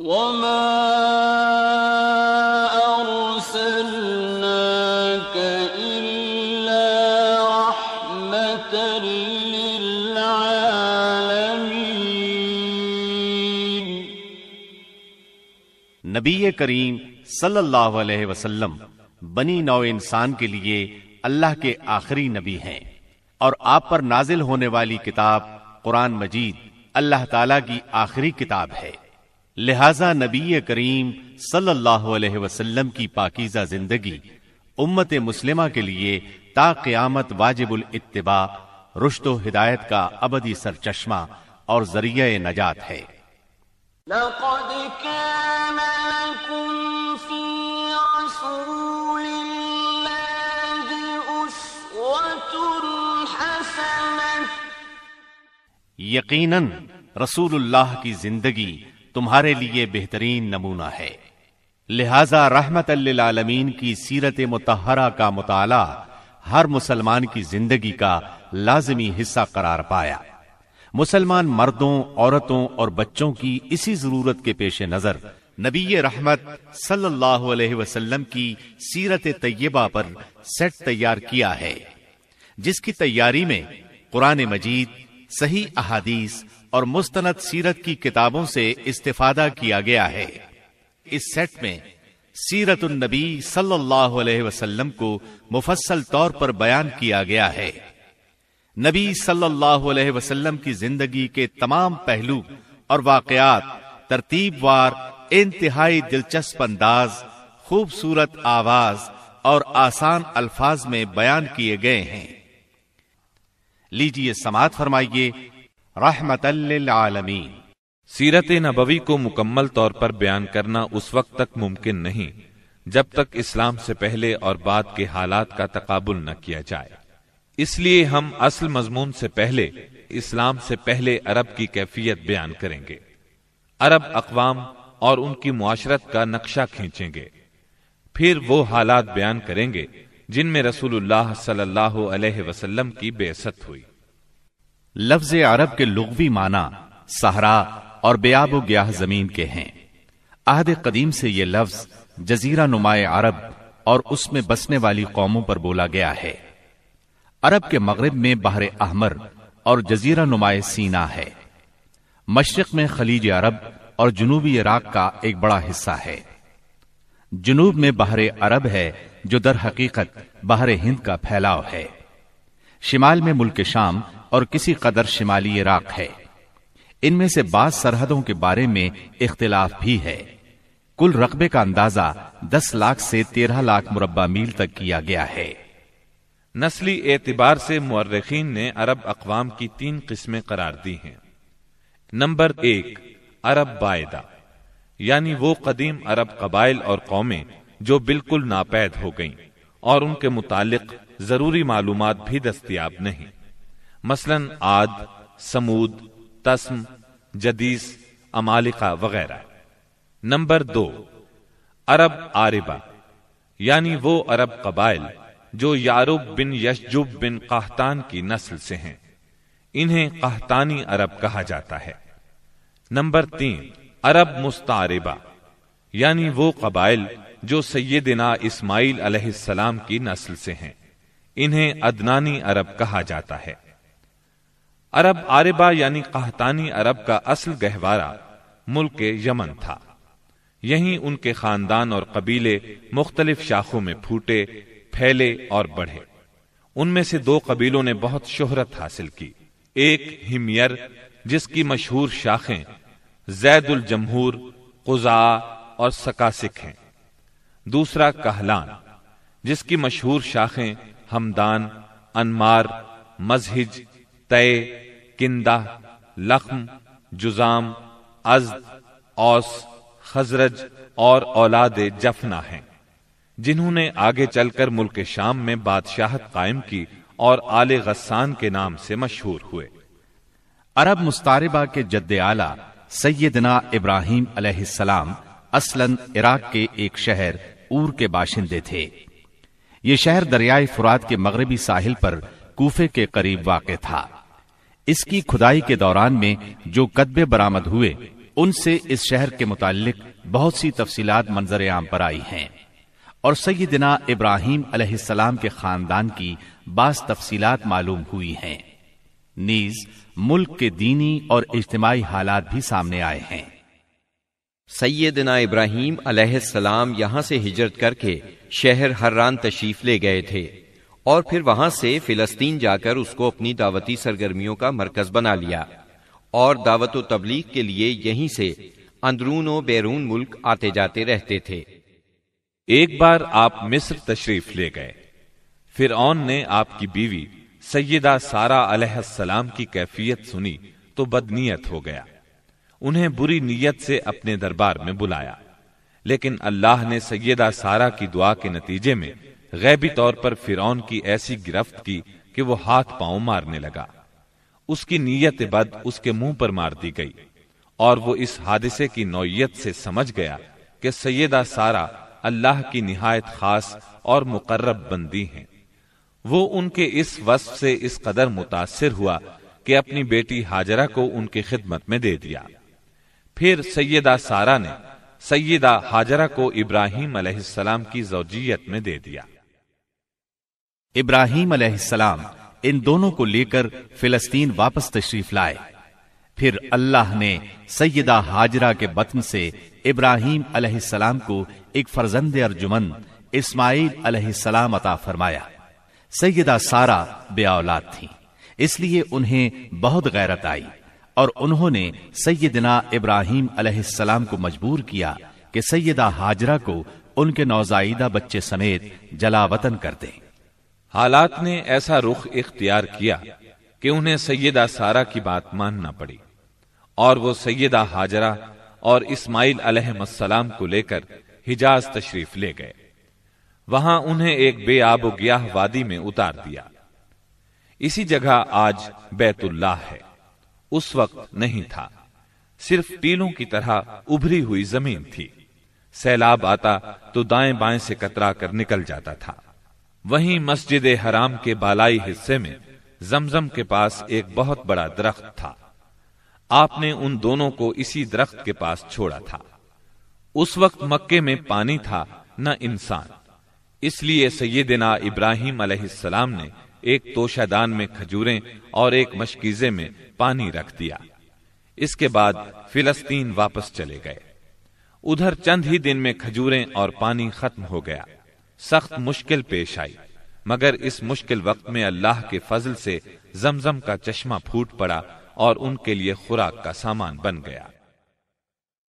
وما أرسلناك إلا رحمة للعالمين نبی کریم صلی اللہ علیہ وسلم بنی نو انسان کے لیے اللہ کے آخری نبی ہیں اور آپ پر نازل ہونے والی کتاب قرآن مجید اللہ تعالی کی آخری کتاب ہے۔ لہذا نبی کریم صلی اللہ علیہ وسلم کی پاکیزہ زندگی امت مسلمہ کے لیے تا قیامت واجب الاتباع رشد و ہدایت کا ابدی سرچشمہ اور ذریعہ نجات ہے۔ لقد كان لكم في رسول الله أسوة حسنة. یقیناً رسول اللہ کی زندگی تمہارے لیے بہترین نمونہ ہے۔ لہذا رحمت للعالمین کی سیرت متحرہ کا مطالعہ ہر مسلمان کی زندگی کا لازمی حصہ قرار پایا۔ مسلمان مردوں، عورتوں اور بچوں کی اسی ضرورت کے پیش نظر نبی رحمت صلی اللہ علیہ وسلم کی سیرت طیبہ پر سیٹ تیار کیا ہے۔ جس کی تیاری میں قرآن مجید، صحیح احادیث اور مستند سیرت کی کتابوں سے استفادہ کیا گیا ہے۔ اس سیٹ میں سیرت النبی صلی اللہ علیہ وسلم کو مفصل طور پر بیان کیا گیا ہے۔ نبی صلی اللہ علیہ وسلم کی زندگی کے تمام پہلو اور واقعات ترتیب وار انتہائی دلچسپ انداز، خوبصورت آواز اور آسان الفاظ میں بیان کیے گئے ہیں۔ لیجیے سماعت فرمائیے رحمت للعالمین۔ سیرت نبوی کو مکمل طور پر بیان کرنا اس وقت تک ممکن نہیں، جب تک اسلام سے پہلے اور بعد کے حالات کا تقابل نہ کیا جائے۔ اس لیے ہم اصل مضمون سے پہلے، اسلام سے پہلے عرب کی کیفیت بیان کریں گے۔ عرب اقوام اور ان کی معاشرت کا نقشہ کھینچیں گے۔ پھر وہ حالات بیان کریں گے جن میں رسول اللہ صلی اللہ علیہ وسلم کی بے ہوئی۔ لفظ عرب کے لغوی معنی صحرا اور بیاب و گیاہ زمین کے ہیں۔ عہد قدیم سے یہ لفظ جزیرہ نمائے عرب اور اس میں بسنے والی قوموں پر بولا گیا ہے۔ عرب کے مغرب میں بحر احمر اور جزیرہ نمائے سینا ہے۔ مشرق میں خلیج عرب اور جنوبی عراق کا ایک بڑا حصہ ہے۔ جنوب میں بحر عرب ہے جو در حقیقت بحر ہند کا پھیلاؤ ہے۔ شمال میں ملک شام اور کسی قدر شمالی عراق ہے۔ ان میں سے بعض سرحدوں کے بارے میں اختلاف بھی ہے۔ کل رقبے کا اندازہ دس لاکھ سے تیرہ لاکھ مربع میل تک کیا گیا ہے۔ نسلی اعتبار سے مورخین نے عرب اقوام کی تین قسمیں قرار دی ہیں۔ نمبر ایک، عرب باعدہ یعنی وہ قدیم عرب قبائل اور قومیں جو بالکل ناپید ہو گئیں اور ان کے متعلق ضروری معلومات بھی دستیاب نہیں۔ مثلا آد سمود، تسم، جدیس امالکا وغیرہ۔ نمبر دو، عرب آربا یعنی وہ عرب قبائل جو یارب بن یشجب بن قہتان کی نسل سے ہیں۔ انہیں قہتانی عرب کہا جاتا ہے۔ نمبر تین، عرب مستعربہ یعنی وہ قبائل جو سیدنا اسماعیل علیہ السلام کی نسل سے ہیں۔ انہیں ادنانی عرب کہا جاتا ہے۔ عرب عربہ یعنی قہتانی عرب کا اصل گہوارہ ملک یمن تھا۔ یہیں ان کے خاندان اور قبیلے مختلف شاخوں میں پھوٹے، پھیلے اور بڑھے۔ ان میں سے دو قبیلوں نے بہت شہرت حاصل کی۔ ایک ہمیر، جس کی مشہور شاخیں زید الجمہور، قزا اور سکاسک ہیں۔ دوسرا کہلان، جس کی مشہور شاخیں ہمدان، انمار، مزہج تے کندہ لخم، جزام ازد اوس، خزرج اور اولاد جفنا ہیں، جنہوں نے آگے چل کر ملک شام میں بادشاہت قائم کی اور آل غسان کے نام سے مشہور ہوئے۔ عرب مستاربہ کے جد اعلی سیدنا ابراہیم علیہ السلام اصلاً عراق کے ایک شہر اور کے باشندے تھے۔ یہ شہر دریائے فرات کے مغربی ساحل پر کوفے کے قریب واقع تھا۔ اس کی کھدائی کے دوران میں جو قدبے برامد ہوئے، ان سے اس شہر کے متعلق بہت سی تفصیلات منظر عام پر آئی ہیں۔ اور سیدنا ابراہیم علیہ السلام کے خاندان کی بعض تفصیلات معلوم ہوئی ہیں۔ نیز، ملک کے دینی اور اجتماعی حالات بھی سامنے آئے ہیں۔ سیدنا ابراہیم علیہ السلام یہاں سے ہجرت کر کے شہر حران تشریف لے گئے تھے۔ اور پھر وہاں سے فلسطین جا کر اس کو اپنی دعوتی سرگرمیوں کا مرکز بنا لیا۔ اور دعوت و تبلیغ کے لیے یہیں سے اندرون و بیرون ملک آتے جاتے رہتے تھے۔ ایک بار آپ مصر تشریف لے گئے۔ پھر نے آپ کی بیوی سیدہ سارا علیہ السلام کی کیفیت سنی تو بدنیت ہو گیا۔ انہیں بری نیت سے اپنے دربار میں بلایا۔ لیکن اللہ نے سیدہ سارا کی دعا کے نتیجے میں غیبی طور پر فرعون کی ایسی گرفت کی کہ وہ ہاتھ پاؤں مارنے لگا۔ اس کی نیت بد اس کے منہ پر مار دی گئی اور وہ اس حادثے کی نوعیت سے سمجھ گیا کہ سیدہ سارا اللہ کی نہایت خاص اور مقرب بندی ہیں۔ وہ ان کے اس وصف سے اس قدر متاثر ہوا کہ اپنی بیٹی ہاجرہ کو ان کی خدمت میں دے دیا۔ پھر سیدہ سارا نے سیدہ ہاجرہ کو ابراہیم علیہ السلام کی زوجیت میں دے دیا۔ ابراہیم علیہ السلام ان دونوں کو لے کر فلسطین واپس تشریف لائے۔ پھر اللہ نے سیدہ ہاجرہ کے بطن سے ابراہیم علیہ السلام کو ایک فرزند ارجمن اسماعیل علیہ السلام عطا فرمایا۔ سیدہ سارا بے اولاد تھی اس لیے انہیں بہت غیرت آئی اور انہوں نے سیدنا ابراہیم علیہ السلام کو مجبور کیا کہ سیدہ ہاجرہ کو ان کے نوزائیدہ بچے سمیت جلا وطن کر دیں۔ حالات نے ایسا رخ اختیار کیا کہ انہیں سیدہ سارا کی بات ماننا پڑی اور وہ سیدہ ہاجرہ اور اسماعیل علیہ السلام کو لے کر حجاز تشریف لے گئے۔ وہاں انہیں ایک بے آب و گیاہ وادی میں اتار دیا۔ اسی جگہ آج بیت اللہ ہے۔ اس وقت نہیں تھا۔ صرف ٹیلوں کی طرح ابھری ہوئی زمین تھی۔ سیلاب آتا تو دائیں بائیں سے کترا کر نکل جاتا تھا۔ وہیں مسجد حرام کے بالائی حصے میں زمزم کے پاس ایک بہت بڑا درخت تھا۔ آپ نے ان دونوں کو اسی درخت کے پاس چھوڑا تھا۔ اس وقت مکے میں پانی تھا، نہ انسان۔ اس لیے سیدنا ابراہیم علیہ السلام نے ایک توشہ دان میں کھجوریں اور ایک مشکیزے میں پانی رکھ دیا۔ اس کے بعد فلسطین واپس چلے گئے۔ ادھر چند ہی دن میں کھجوریں اور پانی ختم ہو گیا۔ سخت مشکل پیش آئی۔ مگر اس مشکل وقت میں اللہ کے فضل سے زمزم کا چشمہ پھوٹ پڑا اور ان کے لیے خوراک کا سامان بن گیا۔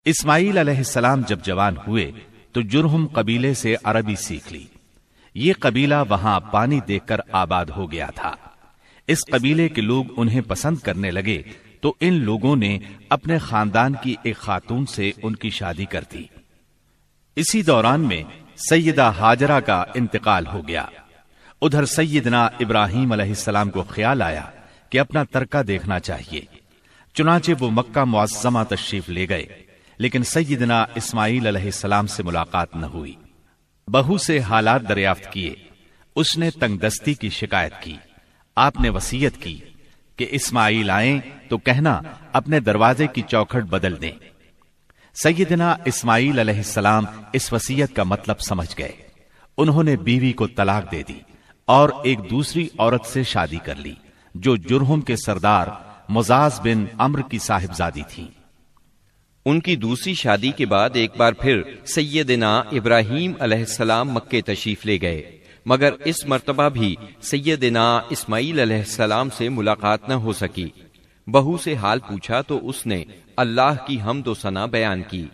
اسماعیل علیہ السلام جب جوان ہوئے تو جرہم قبیلے سے عربی سیکھ لی۔ یہ قبیلہ وہاں پانی دیکھ کر آباد ہو گیا تھا۔ اس قبیلے کے لوگ انہیں پسند کرنے لگے تو ان لوگوں نے اپنے خاندان کی ایک خاتون سے ان کی شادی کر دی۔ اسی دوران میں سیدہ ہاجرہ کا انتقال ہو گیا۔ ادھر سیدنا ابراہیم علیہ السلام کو خیال آیا کہ اپنا ترکہ دیکھنا چاہیے۔ چنانچہ وہ مکہ معظمہ تشریف لے گئے، لیکن سیدنا اسماعیل علیہ السلام سے ملاقات نہ ہوئی۔ بہو سے حالات دریافت کیے۔ اس نے تنگ دستی کی شکایت کی۔ آپ نے وسیعت کی کہ اسماعیل آئیں تو کہنا اپنے دروازے کی چوکھٹ بدل دیں۔ سیدنا اسماعیل علیہ السلام اس وسیعت کا مطلب سمجھ گئے۔ انہوں نے بیوی کو طلاق دے دی اور ایک دوسری عورت سے شادی کر لی، جو جرہم کے سردار مزاز بن امر کی صاحبزادی تھی۔ ان کی دوسری شادی کے بعد ایک بار پھر سیدنا ابراہیم علیہ السلام مکے تشریف لے گئے۔ مگر اس مرتبہ بھی سیدنا اسماعیل علیہ السلام سے ملاقات نہ ہو سکی۔ بہو سے حال پوچھا تو اس نے اللہ کی حمد و ثنا بیان کی۔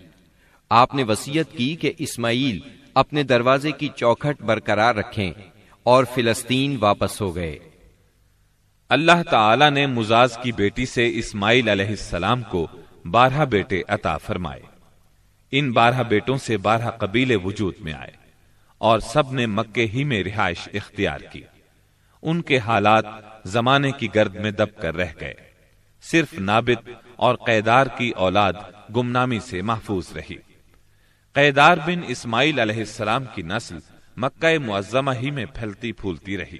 آپ نے وسیعت کی کہ اسماعیل اپنے دروازے کی چوکھٹ برقرار رکھیں اور فلسطین واپس ہو گئے۔ اللہ تعالی نے مزاز کی بیٹی سے اسماعیل علیہ السلام کو بارہ بیٹے عطا فرمائے۔ ان بارہ بیٹوں سے بارہ قبیلے وجود میں آئے اور سب نے مکے ہی میں رہائش اختیار کی۔ ان کے حالات زمانے کی گرد میں دب کر رہ گئے۔ صرف نابد اور قیدار کی اولاد گمنامی سے محفوظ رہی۔ قیدار بن اسماعیل علیہ السلام کی نسل مکہ معظمہ ہی میں پھیلتی پھولتی رہی۔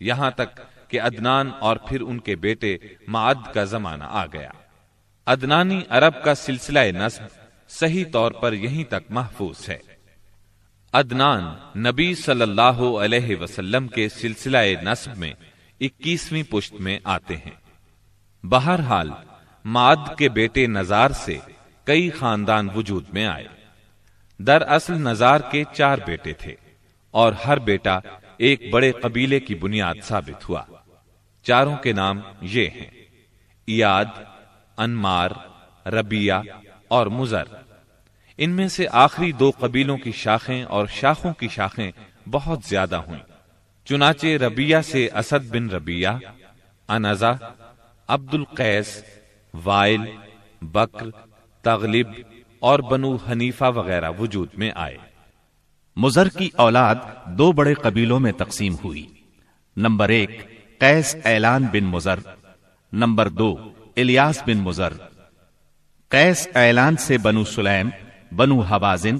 یہاں تک کہ ادنان اور پھر ان کے بیٹے معد کا زمانہ آ گیا۔ ادنانی عرب کا سلسلہ نصب صحیح طور پر یہیں تک محفوظ ہے۔ ادنان نبی صلی اللہ علیہ وسلم کے سلسلہ نصب میں اکیسویں پشت میں آتے ہیں۔ بہرحال ماد کے بیٹے نزار سے کئی خاندان وجود میں آئے۔ در اصل نزار کے چار بیٹے تھے اور ہر بیٹا ایک بڑے قبیلے کی بنیاد ثابت ہوا۔ چاروں کے نام یہ ہیں، ایاد، انمار ربیہ اور مزر ان میں سے آخری دو قبیلوں کی شاخیں اور شاخوں کی شاخیں بہت زیادہ ہوئیں۔ چنانچہ ربیہ سے اسد بن ربیہ انزا عبد القیس وائل، بکر تغلب اور بنو حنیفہ وغیرہ وجود میں آئے۔ مزر کی اولاد دو بڑے قبیلوں میں تقسیم ہوئی۔ نمبر ایک، قیس اعلان بن مزر نمبر دو، الیاس بن مزر قیس اعلان سے بنو سلیم، بنو حوازن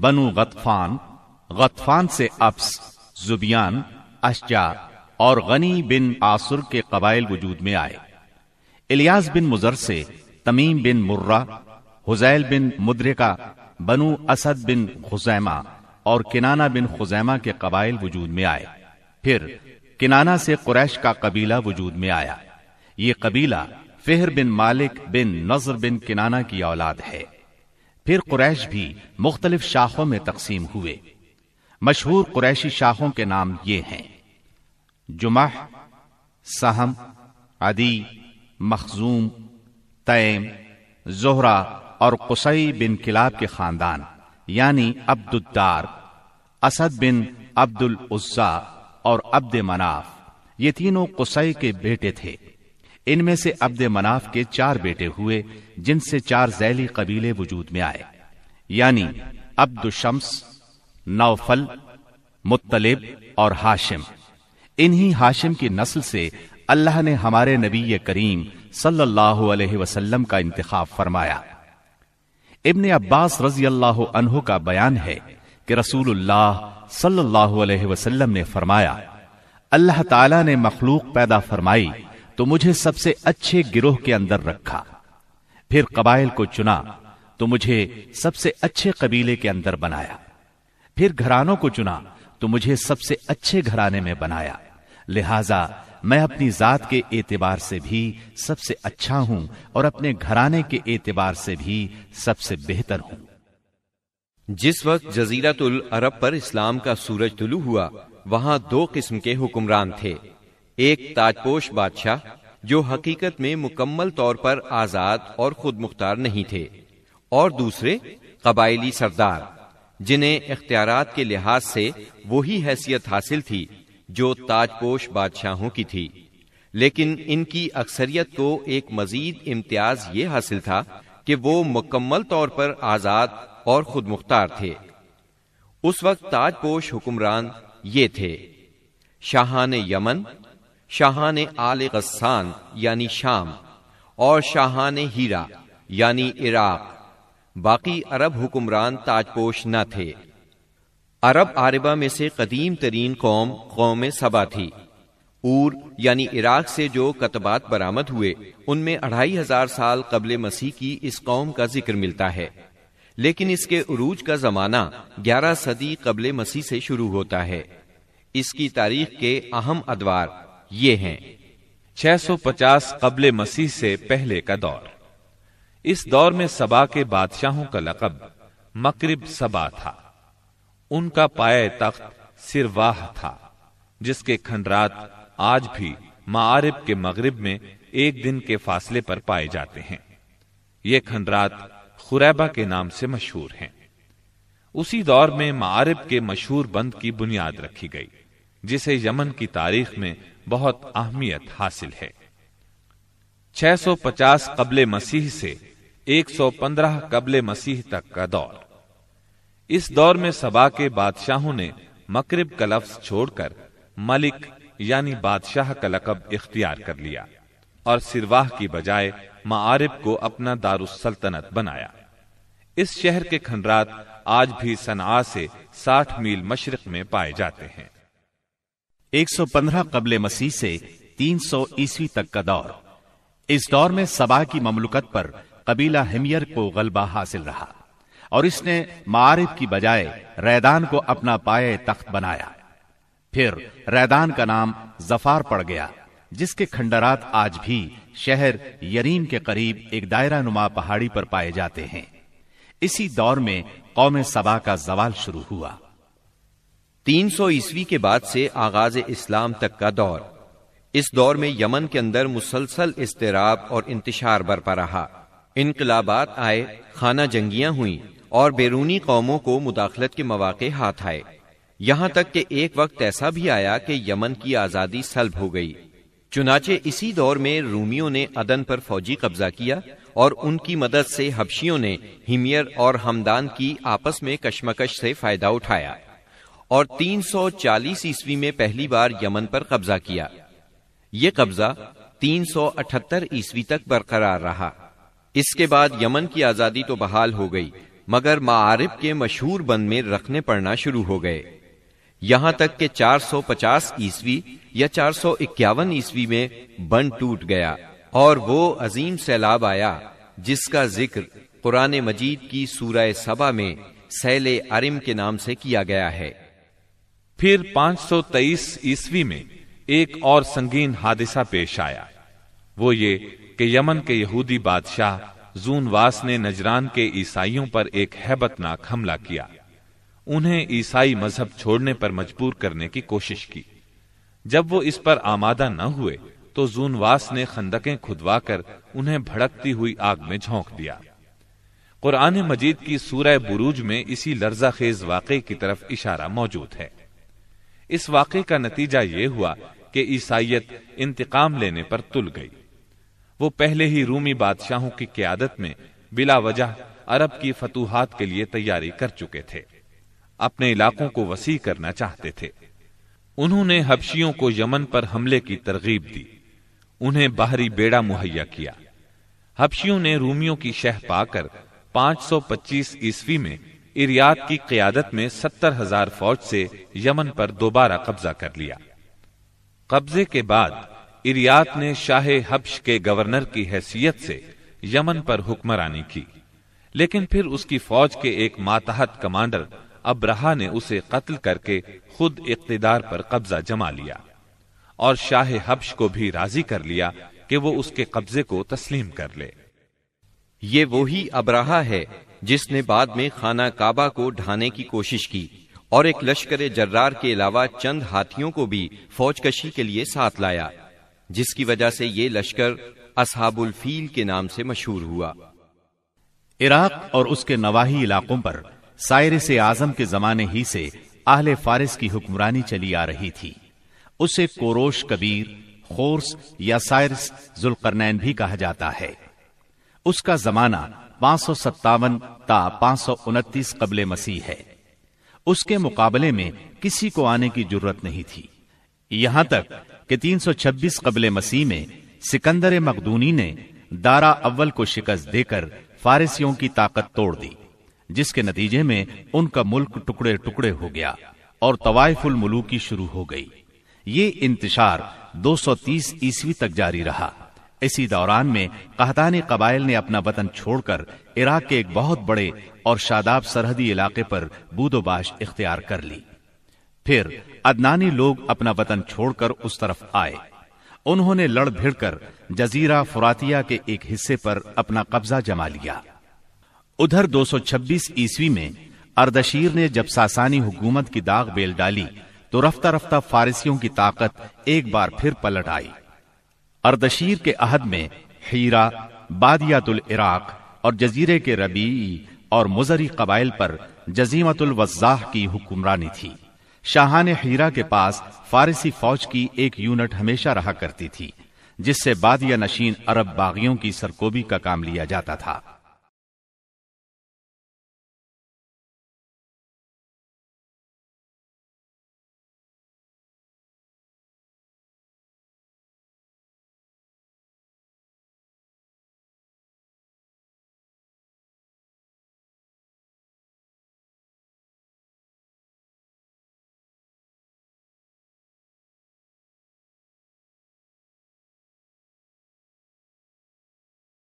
بنو غطفان۔ غطفان سے ابس، زبیان اشجا اور غنی بن آسر کے قبائل وجود میں آئے۔ الیاس بن مزر سے تمیم بن مرہ، حزیل بن مدرکا بنو اسد بن خزیمہ اور کنانا بن خزیمہ کے قبائل وجود میں آئے۔ پھر کنانا سے قریش کا قبیلہ وجود میں آیا۔ یہ قبیلہ فہر بن مالک بن نظر بن کنانا کی اولاد ہے۔ پھر قریش بھی مختلف شاخوں میں تقسیم ہوئے۔ مشہور قریشی شاخوں کے نام یہ ہیں۔ جمح، سہم، عدی مخزوم، تیم زہرا اور قصی بن کلاب کے خاندان یعنی عبد الدار اسد بن عبد العزا اور عبد مناف، یہ تینوں قصی کے بیٹے تھے۔ ان میں سے عبد مناف کے چار بیٹے ہوئے، جن سے چار ذیلی قبیلے وجود میں آئے یعنی عبد الشمس، نوفل مطلب اور ہاشم۔ انہی ہاشم کی نسل سے اللہ نے ہمارے نبی کریم صلی اللہ علیہ وسلم کا انتخاب فرمایا۔ ابن عباس رضی اللہ عنہ کا بیان ہے کہ رسول اللہ صلی اللہ علیہ وسلم نے فرمایا، اللہ تعالی نے مخلوق پیدا فرمائی تو مجھے سب سے اچھے گروہ کے اندر رکھا۔ پھر قبائل کو چنا تو مجھے سب سے اچھے قبیلے کے اندر بنایا۔ پھر گھرانوں کو چنا تو مجھے سب سے اچھے گھرانے میں بنایا۔ لہذا میں اپنی ذات کے اعتبار سے بھی سب سے اچھا ہوں اور اپنے گھرانے کے اعتبار سے بھی سب سے بہتر ہوں۔ جس وقت جزیرت العرب پر اسلام کا سورج طلوع ہوا، وہاں دو قسم کے حکمران تھے۔ ایک تاجپوش بادشاہ، جو حقیقت میں مکمل طور پر آزاد اور خود مختار نہیں تھے، اور دوسرے قبائلی سردار، جنہیں اختیارات کے لحاظ سے وہی حیثیت حاصل تھی جو تاج پوش بادشاہوں کی تھی۔ لیکن ان کی اکثریت کو ایک مزید امتیاز یہ حاصل تھا کہ وہ مکمل طور پر آزاد اور خود مختار تھے۔ اس وقت تاج پوش حکمران یہ تھے۔ شاہان یمن، شاہان آل غسان یعنی شام، اور شاہان ہیرا یعنی عراق۔ باقی عرب حکمران تاج پوش نہ تھے۔ عرب عربہ میں سے قدیم ترین قوم قوم سبا تھی۔ اور یعنی عراق سے جو کتبات برآمد ہوئے، ان میں اڑھائی ہزار سال قبل مسیح کی اس قوم کا ذکر ملتا ہے۔ لیکن اس کے عروج کا زمانہ گیارہ صدی قبل مسیح سے شروع ہوتا ہے۔ اس کی تاریخ کے اہم ادوار یہ ہیں۔ چھ سو پچاس قبل مسیح سے پہلے کا دور۔ اس دور میں سبا کے بادشاہوں کا لقب مکرب سبا تھا۔ ان کا پائے تخت سرواہ تھا، جس کے کھنڈرات آج بھی معارب کے مغرب میں ایک دن کے فاصلے پر پائے جاتے ہیں۔ یہ کھنڈرات خریبا کے نام سے مشہور ہیں۔ اسی دور میں معارب کے مشہور بند کی بنیاد رکھی گئی، جسے یمن کی تاریخ میں بہت اہمیت حاصل ہے۔ چھ سو پچاس قبل مسیح سے ایک سو پندرہ قبل مسیح تک کا دور۔ اس دور میں سبا کے بادشاہوں نے مکرب کا لفظ چھوڑ کر ملک یعنی بادشاہ کا لقب اختیار کر لیا اور سرواہ کی بجائے معارب کو اپنا دار السلطنت بنایا۔ اس شہر کے کھنڈرات آج بھی صنعا سے ساٹھ میل مشرق میں پائے جاتے ہیں۔ ایک سو پندرہ قبل مسیح سے تین سو عیسوی تک کا دور۔ اس دور میں سبا کی مملکت پر قبیلہ ہمیر کو غلبہ حاصل رہا۔ اور اس نے معارف کی بجائے ریدان کو اپنا پائے تخت بنایا۔ پھر ریدان کا نام زفار پڑ گیا، جس کے کھنڈرات آج بھی شہر یریم کے قریب ایک دائرہ نما پہاڑی پر پائے جاتے ہیں۔ اسی دور میں قوم سبا کا زوال شروع ہوا۔ تین سو عیسوی کے بعد سے آغاز اسلام تک کا دور۔ اس دور میں یمن کے اندر مسلسل اضطراب اور انتشار برپا رہا۔ انقلابات آئے، خانہ جنگیاں ہوئیں۔ اور بیرونی قوموں کو مداخلت کے مواقع ہاتھ آئے۔ یہاں تک کہ ایک وقت ایسا بھی آیا کہ یمن کی آزادی سلب ہو گئی۔ چنانچہ اسی دور میں رومیوں نے ادن پر فوجی قبضہ کیا اور ان کی مدد سے حبشیوں نے ہمیر اور ہمدان کی آپس میں کشمکش سے فائدہ اٹھایا اور تین سو چالیس عیسوی میں پہلی بار یمن پر قبضہ کیا۔ یہ قبضہ تین سو اٹھتر عیسوی تک برقرار رہا۔ اس کے بعد یمن کی آزادی تو بحال ہو گئی۔ مگر معارف کے مشہور بند میں رکھنے پڑنا شروع ہو گئے۔ یہاں تک کہ چار سو پچاس عیسوی یا چار سو اکیاون عیسوی میں بند ٹوٹ گیا اور وہ عظیم سیلاب آیا جس کا ذکر قرآن مجید کی سورہ سبا میں سیل ارم کے نام سے کیا گیا ہے۔ پھر پانچ سو تیئیس عیسوی میں ایک اور سنگین حادثہ پیش آیا۔ وہ یہ کہ یمن کے یہودی بادشاہ زون واس نے نجران کے عیسائیوں پر ایک ہیبت ناک حملہ کیا۔ انہیں عیسائی مذہب چھوڑنے پر مجبور کرنے کی کوشش کی۔ جب وہ اس پر آمادہ نہ ہوئے، تو زون واس نے خندقیں کھدوا کر انہیں بھڑکتی ہوئی آگ میں جھونک دیا۔ قرآن مجید کی سورہ بروج میں اسی لرزہ خیز واقعے کی طرف اشارہ موجود ہے۔ اس واقعے کا نتیجہ یہ ہوا کہ عیسائیت انتقام لینے پر تل گئی۔ وہ پہلے ہی رومی بادشاہوں کی قیادت میں بلا وجہ عرب کی فتوحات کے لیے تیاری کر چکے تھے۔ اپنے علاقوں کو وسیع کرنا چاہتے تھے۔ انہوں نے حبشیوں کو یمن پر حملے کی ترغیب دی۔ انہیں باہری بیڑا مہیا کیا۔ حبشیوں نے رومیوں کی شہ پا کر پانچ سو پچیس عیسوی میں اریات کی قیادت میں ستر ہزار فوج سے یمن پر دوبارہ قبضہ کر لیا۔ قبضے کے بعد اریات نے شاہ حبش کے گورنر کی حیثیت سے یمن پر حکمرانی کی۔ لیکن پھر اس کی فوج کے ایک ماتحت کمانڈر ابرہا نے اسے قتل کر کے خود اقتدار پر قبضہ جما لیا اور شاہ حبش کو بھی راضی کر لیا کہ وہ اس کے قبضے کو تسلیم کر لے۔ یہ وہی ابراہ ہے جس نے بعد میں خانہ کعبہ کو ڈھانے کی کوشش کی اور ایک لشکر جرار کے علاوہ چند ہاتھیوں کو بھی فوج کشی کے لیے ساتھ لایا۔ جس کی وجہ سے یہ لشکر اصحاب الفیل کے نام سے مشہور ہوا۔ عراق اور اس کے نواحی علاقوں پر سائر سے آزم کے زمانے ہی سے اہل فارس کی حکمرانی چلی آ رہی تھی۔ اسے کوروش کبیر، خورس یا سائرس ذوالقرنین بھی کہا جاتا ہے۔ اس کا زمانہ پانچ سو ستاون تا پانچ سو انتیس قبل مسیح ہے۔ اس کے مقابلے میں کسی کو آنے کی ضرورت نہیں تھی۔ یہاں تک کہ تین سو چھبیس قبل مسیح میں سکندر مقدونی نے دارا اول کو شکست دے کر فارسیوں کی طاقت توڑ دی، جس کے نتیجے میں ان کا ملک ٹکڑے ٹکڑے ہو گیا اور طوائف الملوکی شروع ہو گئی۔ یہ انتشار دو سو تیس عیسوی تک جاری رہا۔ اسی دوران میں قہتانی قبائل نے اپنا وطن چھوڑ کر عراق کے ایک بہت بڑے اور شاداب سرحدی علاقے پر بود و باش اختیار کر لی۔ پھر ادنانی لوگ اپنا وطن چھوڑ کر اس طرف آئے۔ انہوں نے لڑ بھیڑ کر جزیرہ فراتیا کے ایک حصے پر اپنا قبضہ جما لیا۔ ادھر دو سو چھبیس عیسوی میں اردشیر نے جب ساسانی حکومت کی داغ بیل ڈالی تو رفتہ رفتہ فارسیوں کی طاقت ایک بار پھر پلٹ آئی۔ اردشیر کے عہد میں ہیرا بادیات العراق اور جزیرے کے ربیعی اور مزری قبائل پر جزیمت الوزاح کی حکمرانی تھی۔ شاہان ہیرا کے پاس فارسی فوج کی ایک یونٹ ہمیشہ رہا کرتی تھی، جس سے بادیا نشین عرب باغیوں کی سرکوبی کا کام لیا جاتا تھا۔